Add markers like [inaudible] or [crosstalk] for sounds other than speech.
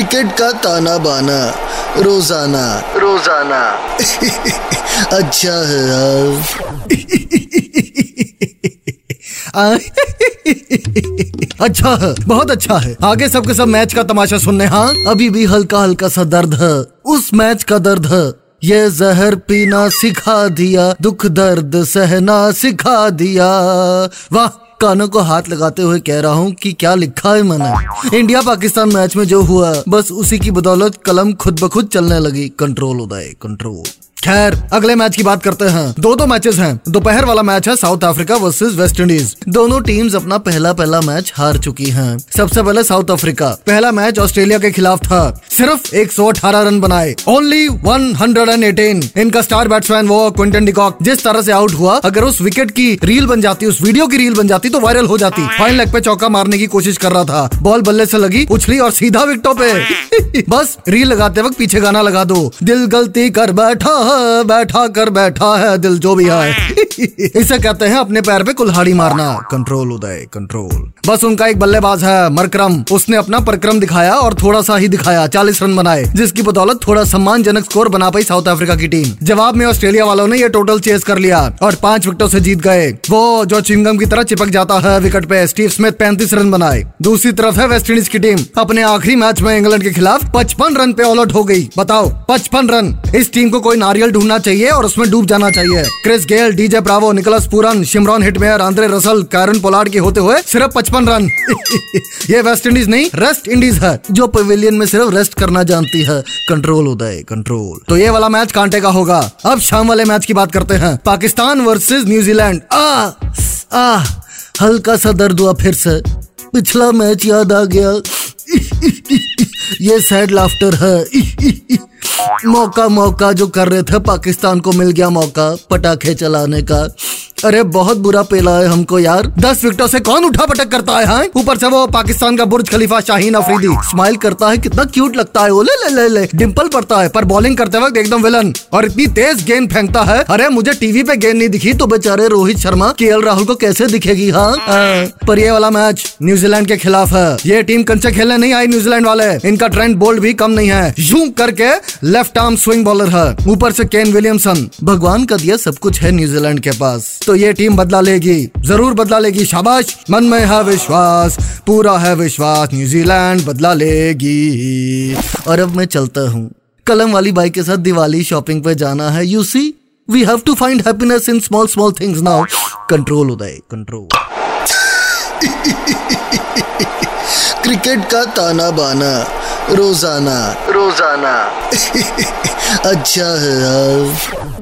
Cricket का ताना बाना रोज़ाना। रोज़ाना। [laughs] अच्छा है यार। [laughs] अच्छा है बहुत अच्छा है। आगे सबके सब मैच का तमाशा सुनने हाँ? अभी भी हल्का हल्का सा दर्द है। उस मैच का दर्द है। ये जहर पीना सिखा दिया, दुख दर्द सहना सिखा दिया। वाह, कानों को हाथ लगाते हुए कह रहा हूँ कि क्या लिखा है मैंने। इंडिया पाकिस्तान मैच में जो हुआ, बस उसी की बदौलत कलम खुद ब खुद चलने लगी। Control Uday, control. खैर, अगले मैच की बात करते हैं। दो दो मैचेस हैं। दोपहर वाला मैच है South Africa versus West Indies. दोनों टीम्स अपना पहला पहला मैच हार चुकी हैं। सबसे पहले साउथ अफ्रीका। पहला मैच ऑस्ट्रेलिया के खिलाफ था। सिर्फ़ 118 रन बनाए। ओनली 118 इनका स्टार बैट्समैन वो क्विंटन डिकॉक जिस तरह से आउट हुआ, अगर उस विकेट की रील बन जाती, उस वीडियो की रील बन जाती तो वायरल हो जाती। फाइन लेग पे चौका मारने की कोशिश कर रहा था। बॉल बल्ले से लगी उछली और सीधा विकेटों पे। [laughs] बस रील लगाते वक्त पीछे गाना लगा दो। दिल गलती कर बैठा बैठा कर बैठा है दिल जो भी है। इसे कहते हैं अपने पैर पे कुल्हाड़ी मारना। कंट्रोल उदय कंट्रोल बस उनका एक बल्लेबाज है, मरक्रम। उसने अपना परक्रम दिखाया और थोड़ा सा ही दिखाया, चालीस रन बनाए, जिसकी बदौलत थोड़ा सम्मानजनक स्कोर बना पाई साउथ अफ्रीका की टीम। जवाब में ऑस्ट्रेलिया वालों ने यह टोटल चेस कर लिया और पाँच विकेटों से जीत गए। वो, जो चिंगम की तरह चिपक जाता है विकेट पे, स्टीव स्मिथ पैंतीस रन बनाए। दूसरी तरफ़ है वेस्ट इंडीज की टीम। अपने आखिरी मैच में इंग्लैंड के खिलाफ पचपन रन पे ऑल आउट हो गई। बताओ, पचपन रन। इस टीम को कोई नारियल ढूंढना चाहिए और उसमें डूब जाना चाहिए। Chris Gayle, DJ Bravo Nicholas Pooran Shimron Hetmyer Andre Russell Kieron Pollard के होते हुए सिर्फ़ पचपन रन। [laughs] ये वेस्ट इंडीज नहीं रेस्ट इंडीज है, जो पवेलियन में सिर्फ़ रेस्ट करना जानती है। कंट्रोल उदय कंट्रोल तो ये वाला मैच कांटे का होगा। अब शाम वाले मैच की बात करते हैं। पाकिस्तान वर्सेस न्यूजीलैंड आ आ, हल्का सा दर्द हुआ फिर से। पिछला मैच याद आ गया। [laughs] ये सैड लाफ्टर है। [laughs] मौका मौका जो कर रहे थे पाकिस्तान को मिल गया मौका पटाखे चलाने का। अरे, बहुत बुरा पेला है हमको यार। दस विकेटों से कौन उठा पटक करता है हाँ? ऊपर से वो पाकिस्तान का Burj Khalifa Shaheen Afridi. Smile करता है, कितना क्यूट लगता है। वो ले ले ले। ले डिम्पल पड़ता है, पर बॉलिंग करते वक्त एकदम विलन और इतनी तेज गेंद फेंकता है। अरे, मुझे टीवी पे गेंद नहीं दिखी तो बेचारे रोहित शर्मा, के राहुल को कैसे दिखेगी हाँ? पर ये वाला मैच न्यूजीलैंड के खिलाफ है। ये टीम कंचे खेलने नहीं आई न्यूजीलैंड वाले। इनका ट्रेंड बोल्ड भी कम नहीं है। यूँ करके लेफ़्ट आर्म स्विंग बॉलर है। ऊपर से केन विलियमसन भगवान का दिया सब कुछ है न्यूजीलैंड के पास। तो ये टीम बदला लेगी ज़रूर बदला लेगी शाबाश। मन में है विश्वास पूरा है विश्वास न्यूजीलैंड बदला लेगी। और अब मैं चलता हूँ। कलम वाली बाइक के साथ दिवाली शॉपिंग पे जाना है। You see we have to find happiness in small small things now control Uday control cricket का ताना बाना रोज़ाना। रोज़ाना। [laughs] अच्छा है यार।